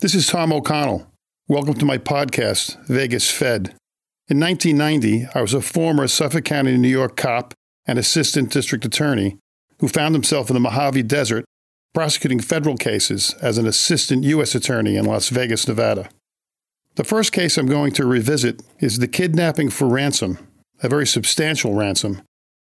This is Tom O'Connell. Welcome to my podcast, Vegas Fed. In 1990, I was a former Suffolk County, New York cop and assistant district attorney who found himself in the Mojave Desert prosecuting federal cases as an assistant U.S. attorney in Las Vegas, Nevada. The first case I'm going to revisit is the kidnapping for ransom, a very substantial ransom,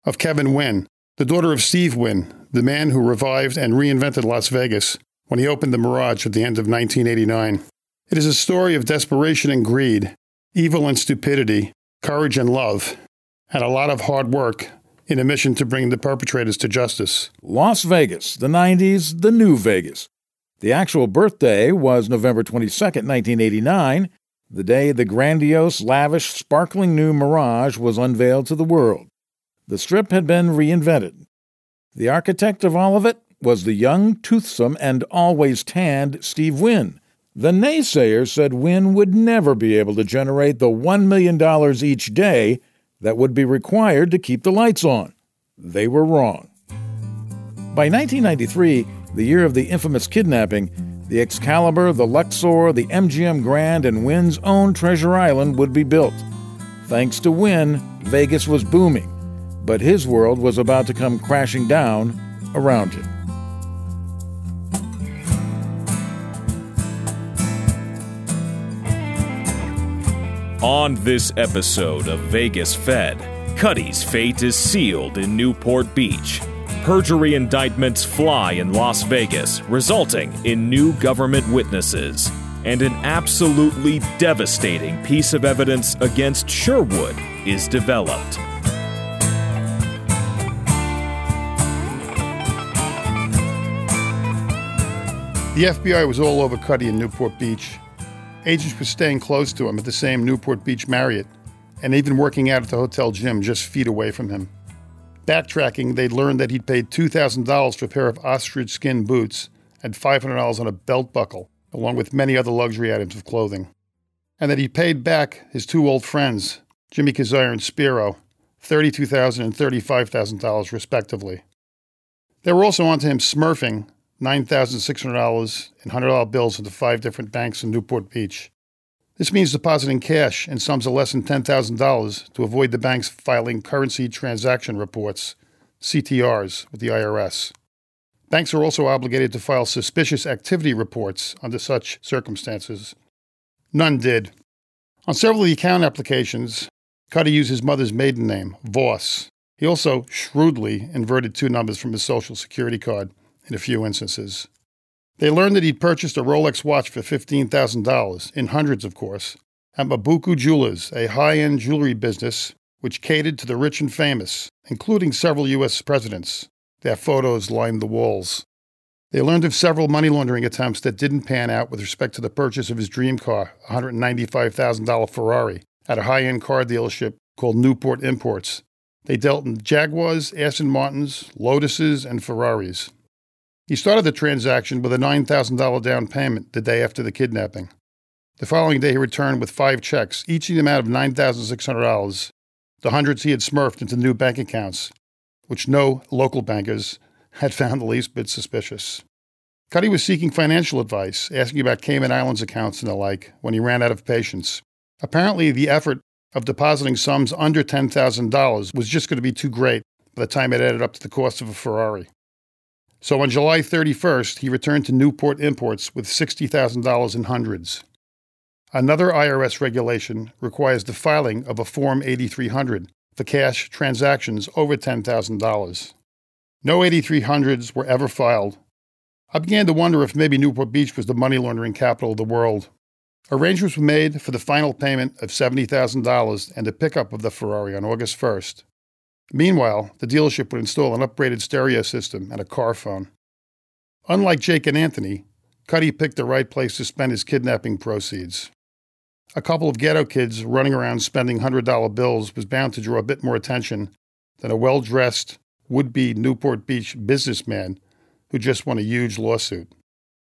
of Kevyn Wynn, the daughter of Steve Wynn, the man who revived and reinvented Las Vegas when he opened the Mirage at the end of 1989. It is a story of desperation and greed, evil and stupidity, courage and love, and a lot of hard work in a mission to bring the perpetrators to justice. Las Vegas, the 90s, the new Vegas. The actual birthday was November 22, 1989, the day the grandiose, lavish, sparkling new Mirage was unveiled to the world. The strip had been reinvented. The architect of all of it was the young, toothsome, and always tanned Steve Wynn. The naysayers said Wynn would never be able to generate the $1 million each day that would be required to keep the lights on. They were wrong. By 1993, the year of the infamous kidnapping, the Excalibur, the Luxor, the MGM Grand, and Wynn's own Treasure Island would be built. Thanks to Wynn, Vegas was booming, but his world was about to come crashing down around him. On this episode of Vegas Fed, Cuddy's fate is sealed in Newport Beach. Perjury indictments fly in Las Vegas, resulting in new government witnesses. And an absolutely devastating piece of evidence against Sherwood is developed. The FBI was all over Cuddy in Newport Beach. Agents were staying close to him at the same Newport Beach Marriott, and even working out at the hotel gym just feet away from him. Backtracking, they'd learned that he'd paid $2,000 for a pair of ostrich skin boots and $500 on a belt buckle, along with many other luxury items of clothing. And that he paid back his two old friends, Jimmy Kazire and Spiro, $32,000 and $35,000 respectively. They were also onto him smurfing $9,600 in $100 bills into five different banks in Newport Beach. This means depositing cash in sums of less than $10,000 to avoid the banks filing currency transaction reports, CTRs, with the IRS. Banks are also obligated to file suspicious activity reports under such circumstances. None did. On several of the account applications, Cuddy used his mother's maiden name, Voss. He also shrewdly inverted two numbers from his social security card in a few instances. They learned that he'd purchased a Rolex watch for $15,000, in hundreds, of course, at Mabuku Jewelers, a high end jewelry business which catered to the rich and famous, including several U.S. presidents. Their photos lined the walls. They learned of several money laundering attempts that didn't pan out with respect to the purchase of his dream car, a $195,000 Ferrari, at a high end car dealership called Newport Imports. They dealt in Jaguars, Aston Martins, Lotuses, and Ferraris. He started the transaction with a $9,000 down payment the day after the kidnapping. The following day, he returned with five checks, each in the amount of $9,600, the hundreds he had smurfed into new bank accounts, which no local bankers had found the least bit suspicious. Cuddy was seeking financial advice, asking about Cayman Islands accounts and the like, when he ran out of patience. Apparently, the effort of depositing sums under $10,000 was just going to be too great by the time it added up to the cost of a Ferrari. So on July 31st, he returned to Newport Imports with $60,000 in hundreds. Another IRS regulation requires the filing of a Form 8300 for cash transactions over $10,000. No 8300s were ever filed. I began to wonder if maybe Newport Beach was the money laundering capital of the world. Arrangements were made for the final payment of $70,000 and the pickup of the Ferrari on August 1st. Meanwhile, the dealership would install an upgraded stereo system and a car phone. Unlike Jake and Anthony, Cuddy picked the right place to spend his kidnapping proceeds. A couple of ghetto kids running around spending $100 bills was bound to draw a bit more attention than a well dressed, would be Newport Beach businessman who just won a huge lawsuit.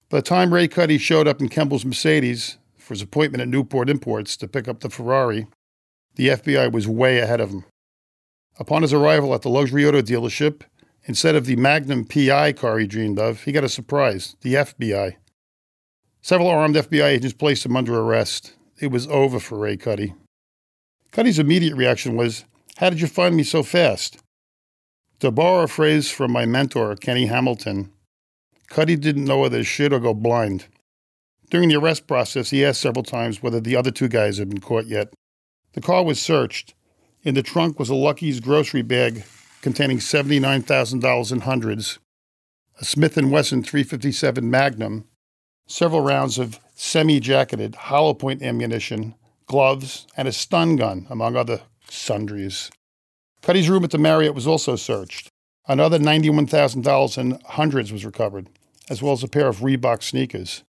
By the time Ray Cuddy showed up in Kemball's Mercedes for his appointment at Newport Imports to pick up the Ferrari, the FBI was way ahead of him. Upon his arrival at the luxury auto dealership, instead of the Magnum PI car he dreamed of, he got a surprise the FBI. Several armed FBI agents placed him under arrest. It was over for Ray Cuddy. Cuddy's immediate reaction was, How did you find me so fast? To borrow a phrase from my mentor, Kenny Hamilton, Cuddy didn't know whether to shit or go blind. During the arrest process, he asked several times whether the other two guys had been caught yet. The car was searched. In the trunk was a Lucky's grocery bag containing $79,000 in hundreds, a Smith & Wesson 357 Magnum, several rounds of semi-jacketed hollow point ammunition, gloves, and a stun gun, among other sundries. Cuddy's room at the Marriott was also searched. Another $91,000 in hundreds was recovered, as well as a pair of Reebok sneakers.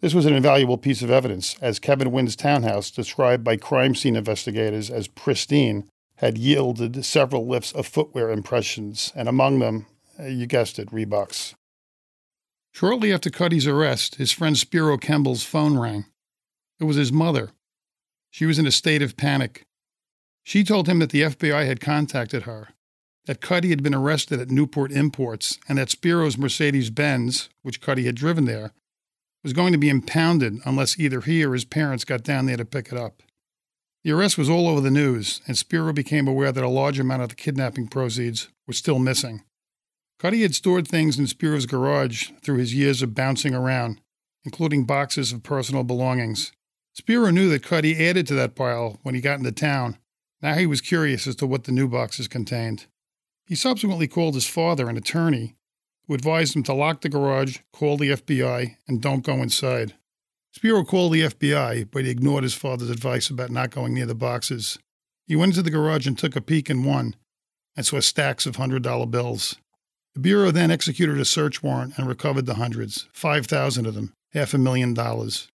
This was an invaluable piece of evidence, as Kevyn Wynn's townhouse, described by crime scene investigators as pristine, had yielded several lifts of footwear impressions, and among them, uh, you guessed it, Reeboks. Shortly after Cuddy's arrest, his friend Spiro Kemble's phone rang. It was his mother. She was in a state of panic. She told him that the FBI had contacted her, that Cuddy had been arrested at Newport Imports, and that Spiro's Mercedes Benz, which Cuddy had driven there, was going to be impounded unless either he or his parents got down there to pick it up. The arrest was all over the news, and Spiro became aware that a large amount of the kidnapping proceeds were still missing. Cuddy had stored things in Spiro's garage through his years of bouncing around, including boxes of personal belongings. Spiro knew that Cuddy added to that pile when he got into town. Now he was curious as to what the new boxes contained. He subsequently called his father, an attorney, who advised him to lock the garage, call the FBI, and don't go inside. Spiro called the FBI, but he ignored his father's advice about not going near the boxes. He went into the garage and took a peek in one and saw stacks of $100 bills. The Bureau then executed a search warrant and recovered the hundreds, 5,000 of them, half a million dollars.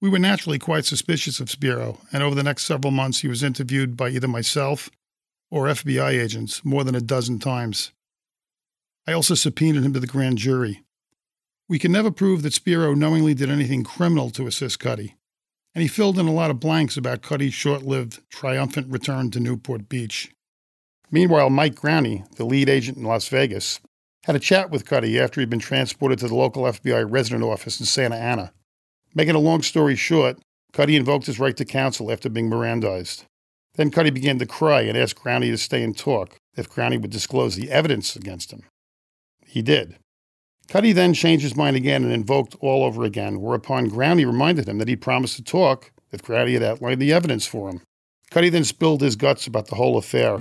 We were naturally quite suspicious of Spiro, and over the next several months he was interviewed by either myself or FBI agents more than a dozen times. I also subpoenaed him to the grand jury. We can never prove that Spiro knowingly did anything criminal to assist Cuddy, and he filled in a lot of blanks about Cuddy's short lived, triumphant return to Newport Beach. Meanwhile, Mike Growney, the lead agent in Las Vegas, had a chat with Cuddy after he'd been transported to the local FBI resident office in Santa Ana. Making a long story short, Cuddy invoked his right to counsel after being Mirandized. Then Cuddy began to cry and asked Growney to stay and talk if Growney would disclose the evidence against him. He did. Cuddy then changed his mind again and invoked all over again, whereupon Growney reminded him that he'd promised to talk if Growney had outlined the evidence for him. Cuddy then spilled his guts about the whole affair.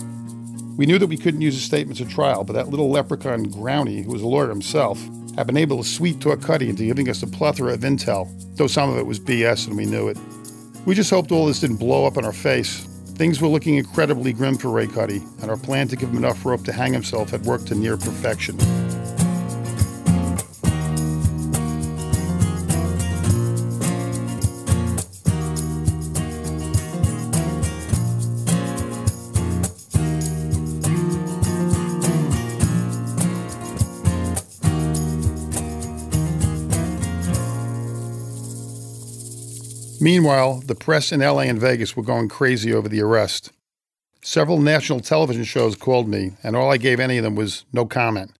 We knew that we couldn't use his statements at trial, but that little leprechaun Growney, who was a lawyer himself, had been able to sweet talk Cuddy into giving us a plethora of intel, though some of it was BS and we knew it. We just hoped all this didn't blow up in our face. Things were looking incredibly grim for Ray Cuddy, and our plan to give him enough rope to hang himself had worked to near perfection. Meanwhile, the press in LA and Vegas were going crazy over the arrest. Several national television shows called me, and all I gave any of them was no comment.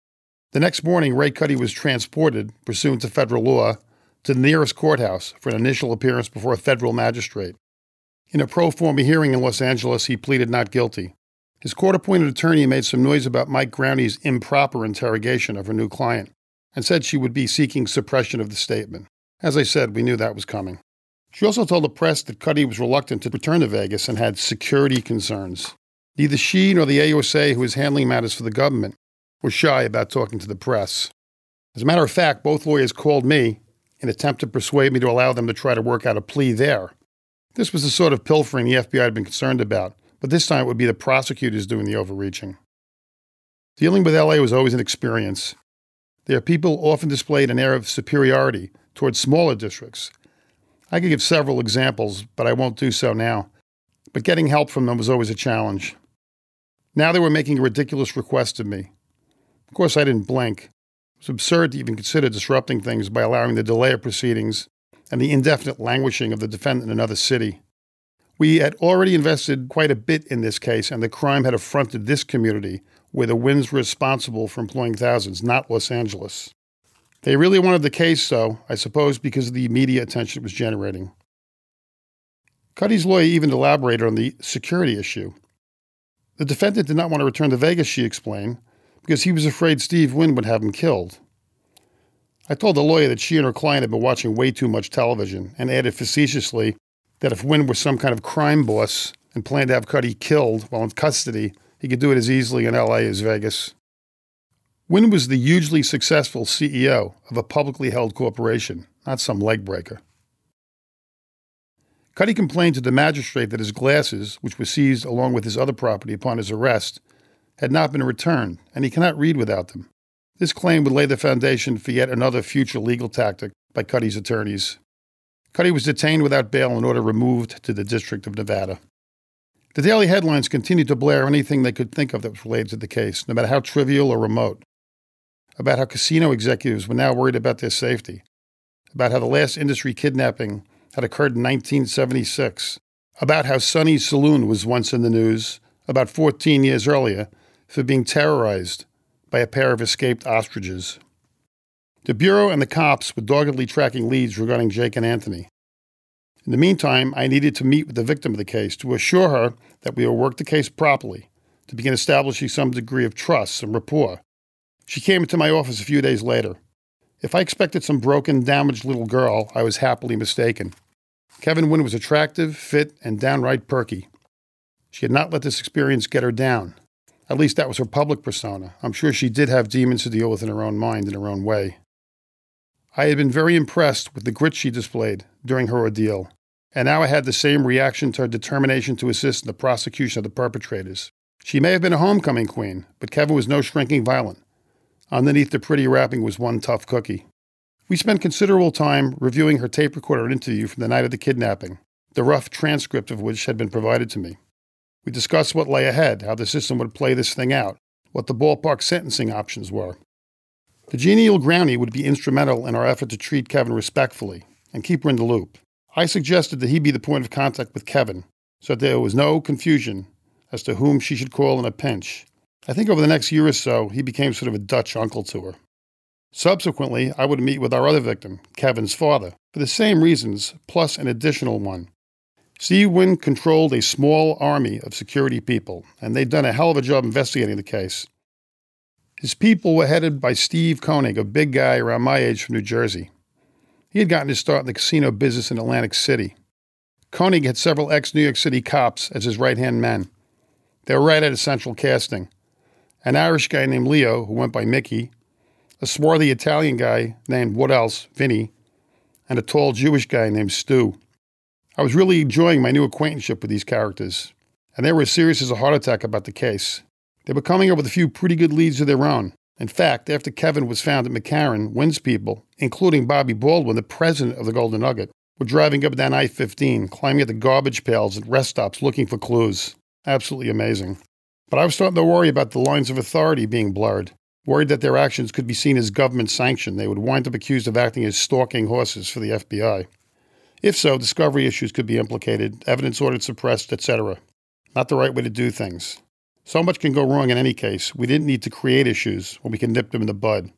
The next morning, Ray Cuddy was transported, pursuant to federal law, to the nearest courthouse for an initial appearance before a federal magistrate. In a pro forma hearing in Los Angeles, he pleaded not guilty. His court appointed attorney made some noise about Mike Growney's improper interrogation of her new client and said she would be seeking suppression of the statement. As I said, we knew that was coming. She also told the press that Cuddy was reluctant to return to Vegas and had security concerns. Neither she nor the AUSA, who was handling matters for the government, were shy about talking to the press. As a matter of fact, both lawyers called me in an attempt to persuade me to allow them to try to work out a plea there. This was the sort of pilfering the FBI had been concerned about, but this time it would be the prosecutors doing the overreaching. Dealing with LA was always an experience. Their people often displayed an air of superiority towards smaller districts, I could give several examples, but I won't do so now. But getting help from them was always a challenge. Now they were making a ridiculous request of me. Of course, I didn't blink. It was absurd to even consider disrupting things by allowing the delay of proceedings and the indefinite languishing of the defendant in another city. We had already invested quite a bit in this case, and the crime had affronted this community, where the Wynns were responsible for employing thousands, not Los Angeles. They really wanted the case, though, I suppose because of the media attention it was generating. Cuddy's lawyer even elaborated on the security issue. The defendant did not want to return to Vegas, she explained, because he was afraid Steve Wynn would have him killed. I told the lawyer that she and her client had been watching way too much television and added facetiously that if Wynn was some kind of crime boss and planned to have Cuddy killed while in custody, he could do it as easily in LA as Vegas. Wynn was the hugely successful CEO of a publicly held corporation, not some leg breaker. Cuddy complained to the magistrate that his glasses, which were seized along with his other property upon his arrest, had not been returned, and he cannot read without them. This claim would lay the foundation for yet another future legal tactic by Cuddy's attorneys. Cuddy was detained without bail and order removed to the District of Nevada. The daily headlines continued to blare anything they could think of that was related to the case, no matter how trivial or remote. About how casino executives were now worried about their safety. About how the last industry kidnapping had occurred in 1976, about how Sonny's Saloon was once in the news about 14 years earlier for being terrorized by a pair of escaped ostriches. The Bureau and the cops were doggedly tracking leads regarding Jake and Anthony. In the meantime, I needed to meet with the victim of the case to assure her that we would work the case properly, to begin establishing some degree of trust and rapport. She came into my office a few days later. If I expected some broken, damaged little girl, I was happily mistaken. Kevyn Wynn was attractive, fit, and downright perky. She had not let this experience get her down. At least that was her public persona. I'm sure she did have demons to deal with in her own mind in her own way. I had been very impressed with the grit she displayed during her ordeal, and now I had the same reaction to her determination to assist in the prosecution of the perpetrators. She may have been a homecoming queen, but Kevyn was no shrinking violet. Underneath the pretty wrapping was one tough cookie. We spent considerable time reviewing her tape recorder interview from the night of the kidnapping, the rough transcript of which had been provided to me. We discussed what lay ahead, how the system would play this thing out, what the ballpark sentencing options were. The genial Growney would be instrumental in our effort to treat Kevyn respectfully and keep her in the loop. I suggested that he be the point of contact with Kevyn so that there was no confusion as to whom she should call in a pinch. I think over the next year or so, he became sort of a Dutch uncle to her. Subsequently, I would meet with our other victim, Kevyn's father, for the same reasons, plus an additional one. Wynn controlled a small army of security people, and they'd done a hell of a job investigating the case. His people were headed by Steve Koenig, a big guy around my age from New Jersey. He had gotten his start in the casino business in Atlantic City. Koenig had several ex New York City cops as his right hand men. They were right at a central casting. An Irish guy named Leo, who went by Mickey, a swarthy Italian guy named what else, Vinny, and a tall Jewish guy named Stu. I was really enjoying my new acquaintanceship with these characters, and they were as serious as a heart attack about the case. They were coming up with a few pretty good leads of their own. In fact, after Kevyn was found at McCarran, Wynn's people, including Bobby Baldwin, the president of the Golden Nugget, were driving up and down I 15, climbing at the garbage pails at rest stops looking for clues. Absolutely amazing. But I was starting to worry about the lines of authority being blurred Worried that their actions could be seen as government sanctioned, they would wind up accused of acting as stalking horses for the FBI. If so, discovery issues could be implicated, evidence ordered suppressed, etc. Not the right way to do things. So much can go wrong in any case. We didn't need to create issues when we can nip them in the bud.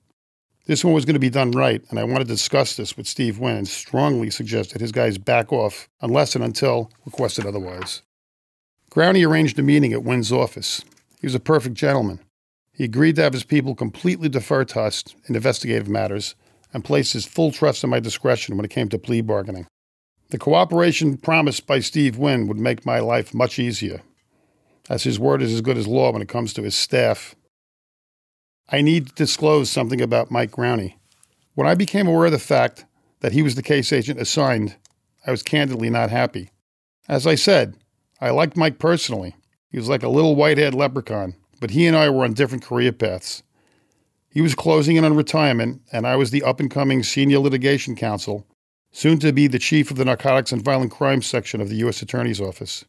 This one was going to be done right, and I wanted to discuss this with Steve Wynn and strongly suggest that his guys back off unless and until requested otherwise. Growney arranged a meeting at Wynn's office. He was a perfect gentleman. He agreed to have his people completely defer to us in investigative matters and placed his full trust in my discretion when it came to plea bargaining. The cooperation promised by Steve Wynn would make my life much easier, as his word is as good as law when it comes to his staff. I need to disclose something about Mike Growney. When I became aware of the fact that he was the case agent assigned, I was candidly not happy. As I said, I liked Mike personally. He was like a little white haired leprechaun but he and I were on different career paths. He was closing in on retirement, and I was the up and coming senior litigation counsel, soon to be the chief of the narcotics and violent crimes section of the U.S. Attorney's Office.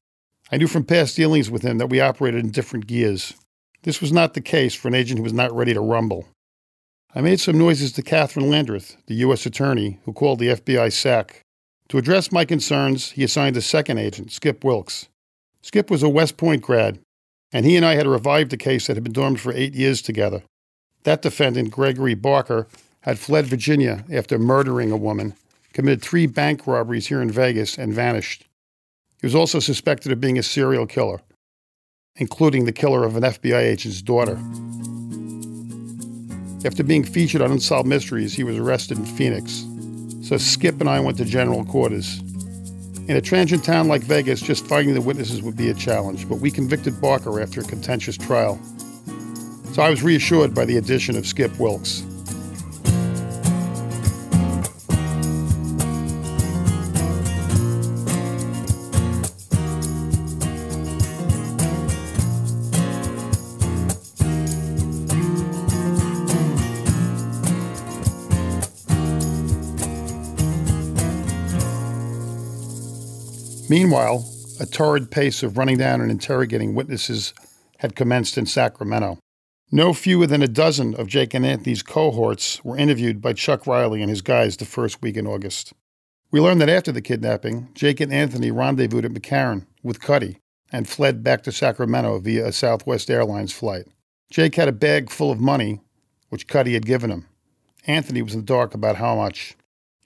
I knew from past dealings with him that we operated in different gears. This was not the case for an agent who was not ready to rumble. I made some noises to Kathryn Landreth, the U.S. Attorney, who called the FBI SAC. To address my concerns, he assigned a second agent, Skip Wilkes. Skip was a West Point grad and he and I had revived a case that had been dormant for eight years together. That defendant, Gregory Barker, had fled Virginia after murdering a woman, committed three bank robberies here in Vegas, and vanished. He was also suspected of being a serial killer, including the killer of an FBI agent's daughter. After being featured on Unsolved Mysteries, he was arrested in Phoenix. So Skip and I went to general quarters. In a transient town like Vegas, just finding the witnesses would be a challenge, but we convicted Barker after a contentious trial. So I was reassured by the addition of Skip Wilkes. Meanwhile, a torrid pace of running down and interrogating witnesses had commenced in Sacramento. No fewer than a dozen of Jake and Anthony's cohorts were interviewed by Chuck Riley and his guys the first week in August. We learned that after the kidnapping, Jake and Anthony rendezvoused at McCarran with Cuddy and fled back to Sacramento via a Southwest Airlines flight. Jake had a bag full of money, which Cuddy had given him. Anthony was in the dark about how much.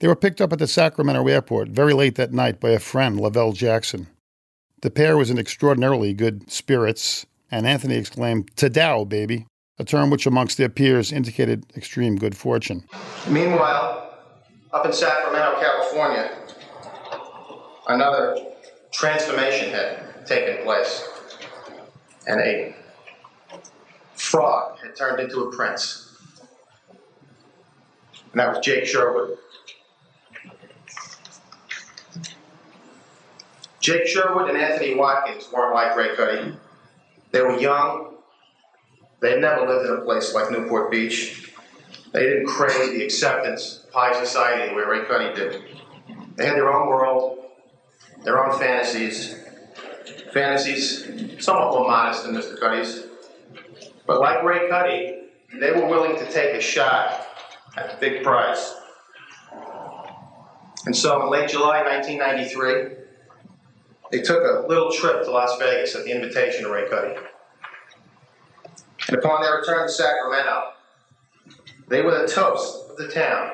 They were picked up at the Sacramento airport very late that night by a friend, Lavelle Jackson. The pair was in extraordinarily good spirits, and Anthony exclaimed, Tadao, baby, a term which amongst their peers indicated extreme good fortune. Meanwhile, up in Sacramento, California, another transformation had taken place, and a frog had turned into a prince. And that was Jake Sherwood. Jake Sherwood and Anthony Watkins weren't like Ray Cuddy. They were young. They never lived in a place like Newport Beach. They didn't crave the acceptance of high society way Ray Cuddy did. They had their own world, their own fantasies. Fantasies somewhat more modest than Mr. Cuddy's. But like Ray Cuddy, they were willing to take a shot at the big prize. And so in late July 1993, they took a little trip to Las Vegas at the invitation of Ray Cuddy. And upon their return to Sacramento, they were the toast of the town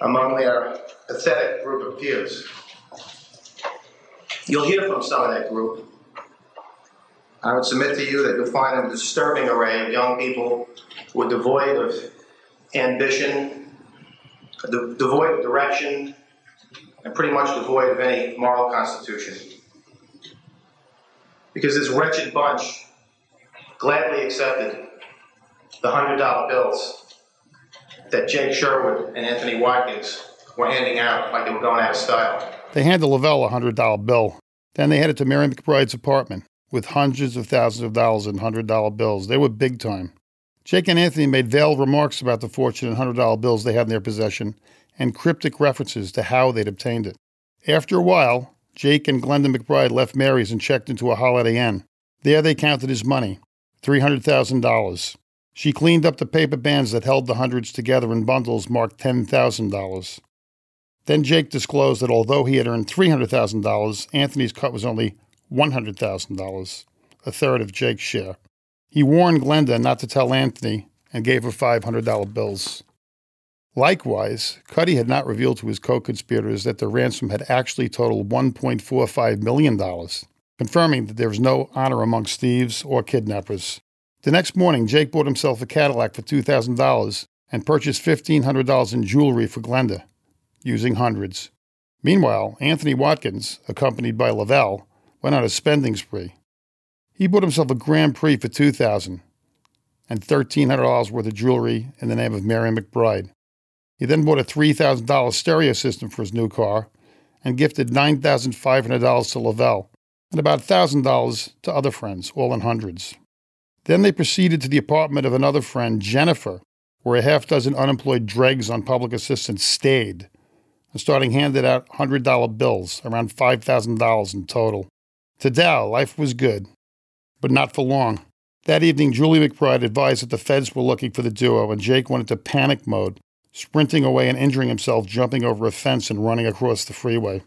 among their pathetic group of peers. You'll hear from some of that group. I would submit to you that you'll find a disturbing array of young people who are devoid of ambition, devoid of direction, and pretty much devoid of any moral constitution. Because this wretched bunch gladly accepted the $100 bills that Jake Sherwood and Anthony Watkins were handing out like they were going out of style. They handed Lavelle a $100 bill. Then they headed to Mary McBride's apartment with hundreds of thousands of dollars in $100 bills. They were big time. Jake and Anthony made veiled remarks about the fortune and $100 bills they had in their possession and cryptic references to how they'd obtained it. After a while, Jake and Glenda McBride left Mary's and checked into a Holiday Inn. There they counted his money $300,000. She cleaned up the paper bands that held the hundreds together in bundles marked $10,000. Then Jake disclosed that although he had earned $300,000, Anthony's cut was only $100,000, a third of Jake's share. He warned Glenda not to tell Anthony and gave her $500 bills. Likewise, Cuddy had not revealed to his co conspirators that the ransom had actually totaled $1.45 million, confirming that there was no honor amongst thieves or kidnappers. The next morning, Jake bought himself a Cadillac for $2,000 and purchased $1,500 in jewelry for Glenda, using hundreds. Meanwhile, Anthony Watkins, accompanied by Lavelle, went on a spending spree. He bought himself a Grand Prix for $2,000 and $1,300 worth of jewelry in the name of Mary McBride. He then bought a $3,000 stereo system for his new car and gifted $9,500 to Lavelle and about $1,000 to other friends, all in hundreds. Then they proceeded to the apartment of another friend, Jennifer, where a half dozen unemployed dregs on public assistance stayed, and starting handed out $100 bills, around $5,000 in total. To Dow, life was good, but not for long. That evening, Julie McBride advised that the feds were looking for the duo, and Jake went into panic mode sprinting away and injuring himself jumping over a fence and running across the freeway.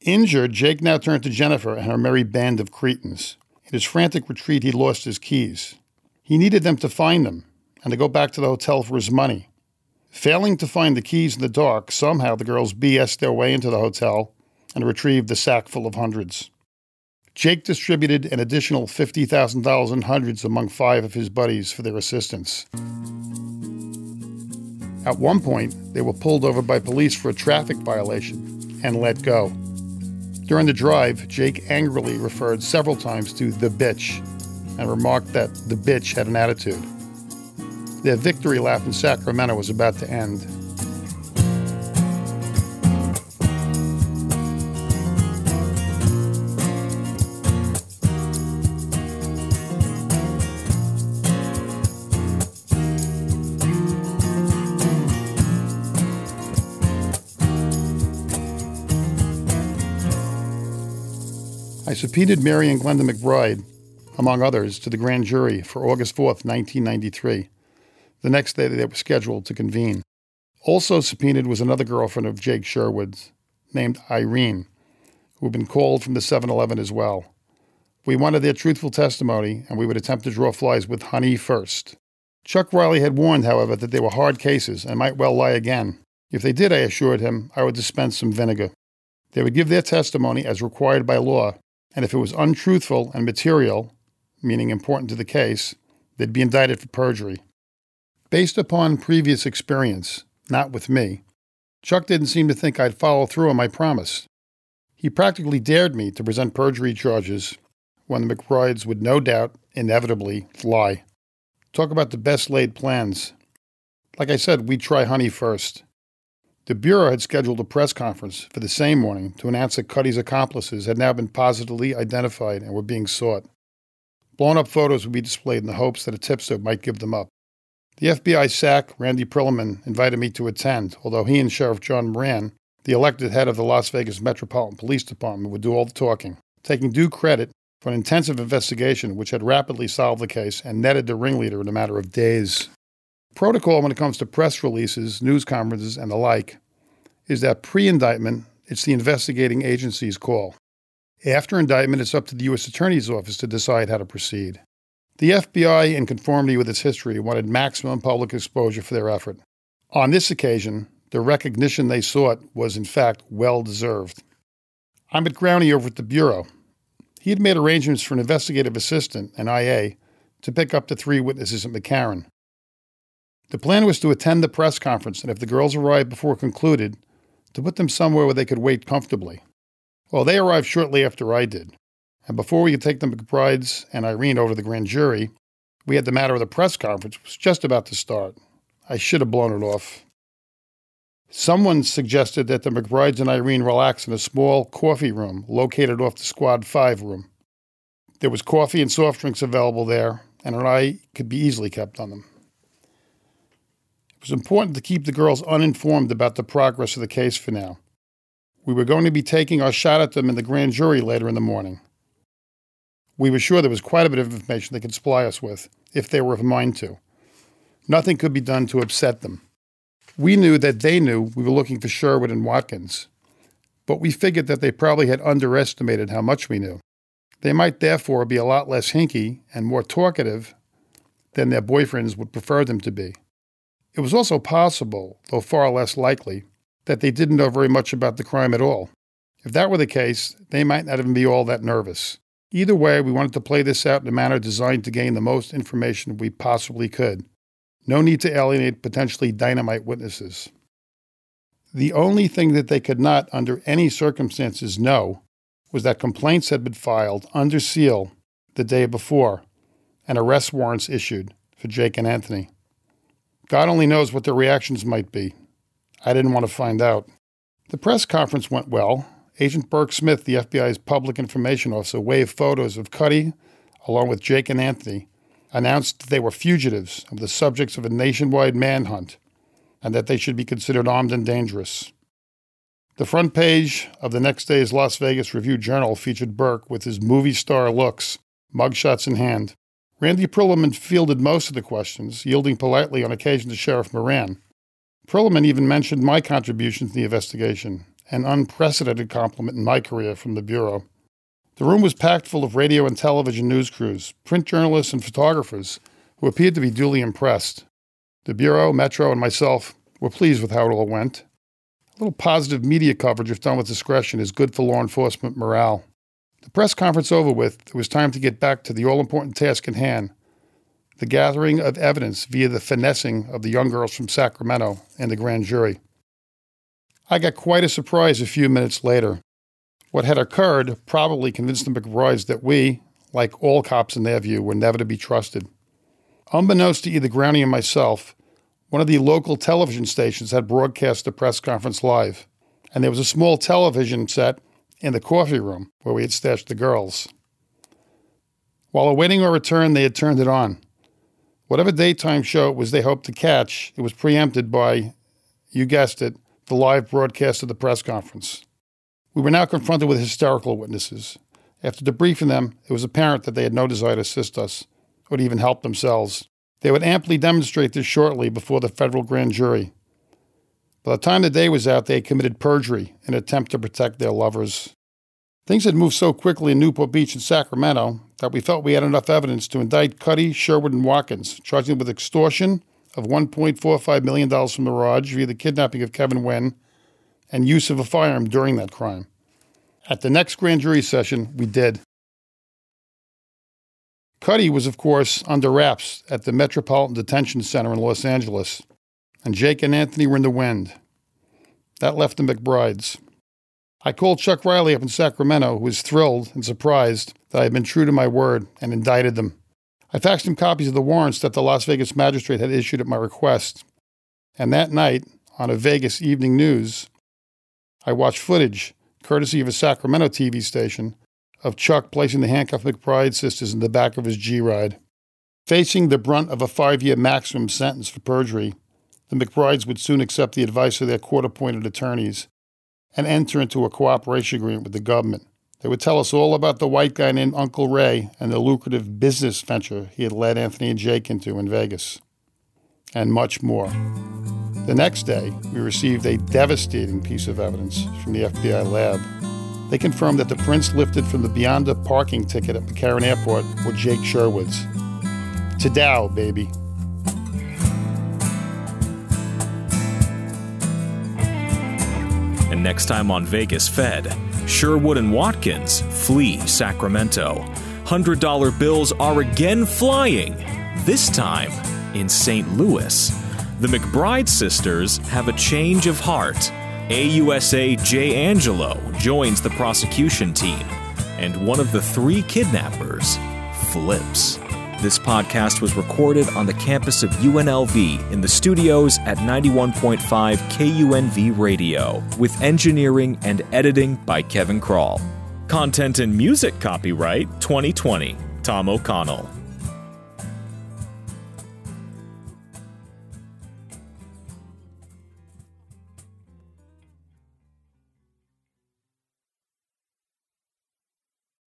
Injured, Jake now turned to Jennifer and her merry band of cretins. In his frantic retreat, he lost his keys. He needed them to find them and to go back to the hotel for his money, Failing to find the keys in the dark, somehow the girls BS'd their way into the hotel and retrieved the sack full of hundreds. Jake distributed an additional $50,000 in hundreds among five of his buddies for their assistance. At one point, they were pulled over by police for a traffic violation and let go. During the drive, Jake angrily referred several times to the bitch and remarked that the bitch had an attitude. Their victory lap in Sacramento was about to end. Subpoenaed Mary and Glenda McBride, among others, to the grand jury for August 4th, 1993, the next day they were scheduled to convene. Also subpoenaed was another girlfriend of Jake Sherwood's, named Irene, who had been called from the 7 Eleven as well. We wanted their truthful testimony, and we would attempt to draw flies with honey first. Chuck Riley had warned, however, that they were hard cases and might well lie again. If they did, I assured him, I would dispense some vinegar. They would give their testimony as required by law, and if it was untruthful and material, meaning important to the case, they'd be indicted for perjury. Based upon previous experience, not with me, Chuck didn't seem to think I'd follow through on my promise. He practically dared me to present perjury charges when the McBrides would no doubt, inevitably, lie. Talk about the best laid plans. Like I said, we'd try honey first. The Bureau had scheduled a press conference for the same morning to announce that Cuddy's accomplices had now been positively identified and were being sought. Blown up photos would be displayed in the hopes that a tipster might give them up. The FBI SAC, Randy Perlman, invited me to attend, although he and Sheriff John Moran, the elected head of the Las Vegas Metropolitan Police Department, would do all the talking, taking due credit for an intensive investigation which had rapidly solved the case and netted the ringleader in a matter of days. Protocol when it comes to press releases, news conferences, and the like is that pre indictment, it's the investigating agency's call. After indictment, it's up to the U.S. Attorney's Office to decide how to proceed. The FBI, in conformity with its history, wanted maximum public exposure for their effort. On this occasion, the recognition they sought was, in fact, well deserved. I met Growney over at the Bureau. He had made arrangements for an investigative assistant, an IA, to pick up the three witnesses at McCarran. The plan was to attend the press conference, and if the girls arrived before concluded, to put them somewhere where they could wait comfortably. Well, they arrived shortly after I did, and before we could take the McBrides and Irene over to the grand jury, we had the matter of the press conference which was just about to start. I should have blown it off. Someone suggested that the McBrides and Irene relax in a small coffee room located off the Squad 5 room. There was coffee and soft drinks available there, and an eye could be easily kept on them. It was important to keep the girls uninformed about the progress of the case for now. We were going to be taking our shot at them in the grand jury later in the morning. We were sure there was quite a bit of information they could supply us with, if they were of mind to. Nothing could be done to upset them. We knew that they knew we were looking for Sherwood and Watkins, but we figured that they probably had underestimated how much we knew. They might therefore be a lot less hinky and more talkative than their boyfriends would prefer them to be. It was also possible, though far less likely, that they didn't know very much about the crime at all. If that were the case, they might not even be all that nervous. Either way, we wanted to play this out in a manner designed to gain the most information we possibly could. No need to alienate potentially dynamite witnesses. The only thing that they could not, under any circumstances, know was that complaints had been filed under seal the day before and arrest warrants issued for Jake and Anthony. God only knows what their reactions might be. I didn't want to find out. The press conference went well. Agent Burke Smith, the FBI's public information officer, waved photos of Cuddy, along with Jake and Anthony, announced that they were fugitives and the subjects of a nationwide manhunt, and that they should be considered armed and dangerous. The front page of the next day's Las Vegas Review Journal featured Burke with his movie star looks, mugshots in hand. Randy Perlman fielded most of the questions, yielding politely on occasion to Sheriff Moran. Perlman even mentioned my contribution to the investigation, an unprecedented compliment in my career from the Bureau. The room was packed full of radio and television news crews, print journalists, and photographers who appeared to be duly impressed. The Bureau, Metro, and myself were pleased with how it all went. A little positive media coverage, if done with discretion, is good for law enforcement morale. The press conference over with, it was time to get back to the all important task in hand the gathering of evidence via the finessing of the young girls from Sacramento and the grand jury. I got quite a surprise a few minutes later. What had occurred probably convinced the McBrides that we, like all cops in their view, were never to be trusted. Unbeknownst to either Growney or myself, one of the local television stations had broadcast the press conference live, and there was a small television set in the coffee room where we had stashed the girls. While awaiting our return, they had turned it on. Whatever daytime show it was they hoped to catch, it was preempted by, you guessed it, the live broadcast of the press conference. We were now confronted with hysterical witnesses. After debriefing them, it was apparent that they had no desire to assist us or to even help themselves. They would amply demonstrate this shortly before the federal grand jury. By the time the day was out, they had committed perjury in an attempt to protect their lovers. Things had moved so quickly in Newport Beach and Sacramento that we felt we had enough evidence to indict Cuddy, Sherwood, and Watkins, charging them with extortion of $1.45 million from Mirage via the kidnapping of Kevyn Wynn and use of a firearm during that crime. At the next grand jury session, we did. Cuddy was, of course, under wraps at the Metropolitan Detention Center in Los Angeles, and Jake and Anthony were in the wind. That left the McBrides. I called Chuck Riley up in Sacramento, who was thrilled and surprised that I had been true to my word and indicted them. I faxed him copies of the warrants that the Las Vegas magistrate had issued at my request. And that night, on a Vegas evening news, I watched footage, courtesy of a Sacramento TV station, of Chuck placing the handcuffed McBride sisters in the back of his G Ride. Facing the brunt of a five year maximum sentence for perjury, the McBrides would soon accept the advice of their court appointed attorneys and enter into a cooperation agreement with the government. They would tell us all about the white guy named Uncle Ray and the lucrative business venture he had led Anthony and Jake into in Vegas, and much more. The next day, we received a devastating piece of evidence from the FBI lab. They confirmed that the prints lifted from the Beyonda parking ticket at McCarran Airport were Jake Sherwood's. To Dow, baby. Next time on Vegas Fed, Sherwood and Watkins flee Sacramento. $100 bills are again flying, this time in St. Louis. The McBride sisters have a change of heart. AUSA Jay Angelo joins the prosecution team, and one of the three kidnappers flips. This podcast was recorded on the campus of UNLV in the studios at 91.5 KUNV Radio, with engineering and editing by Kevin Crawl. Content and music copyright 2020, Tom O'Connell.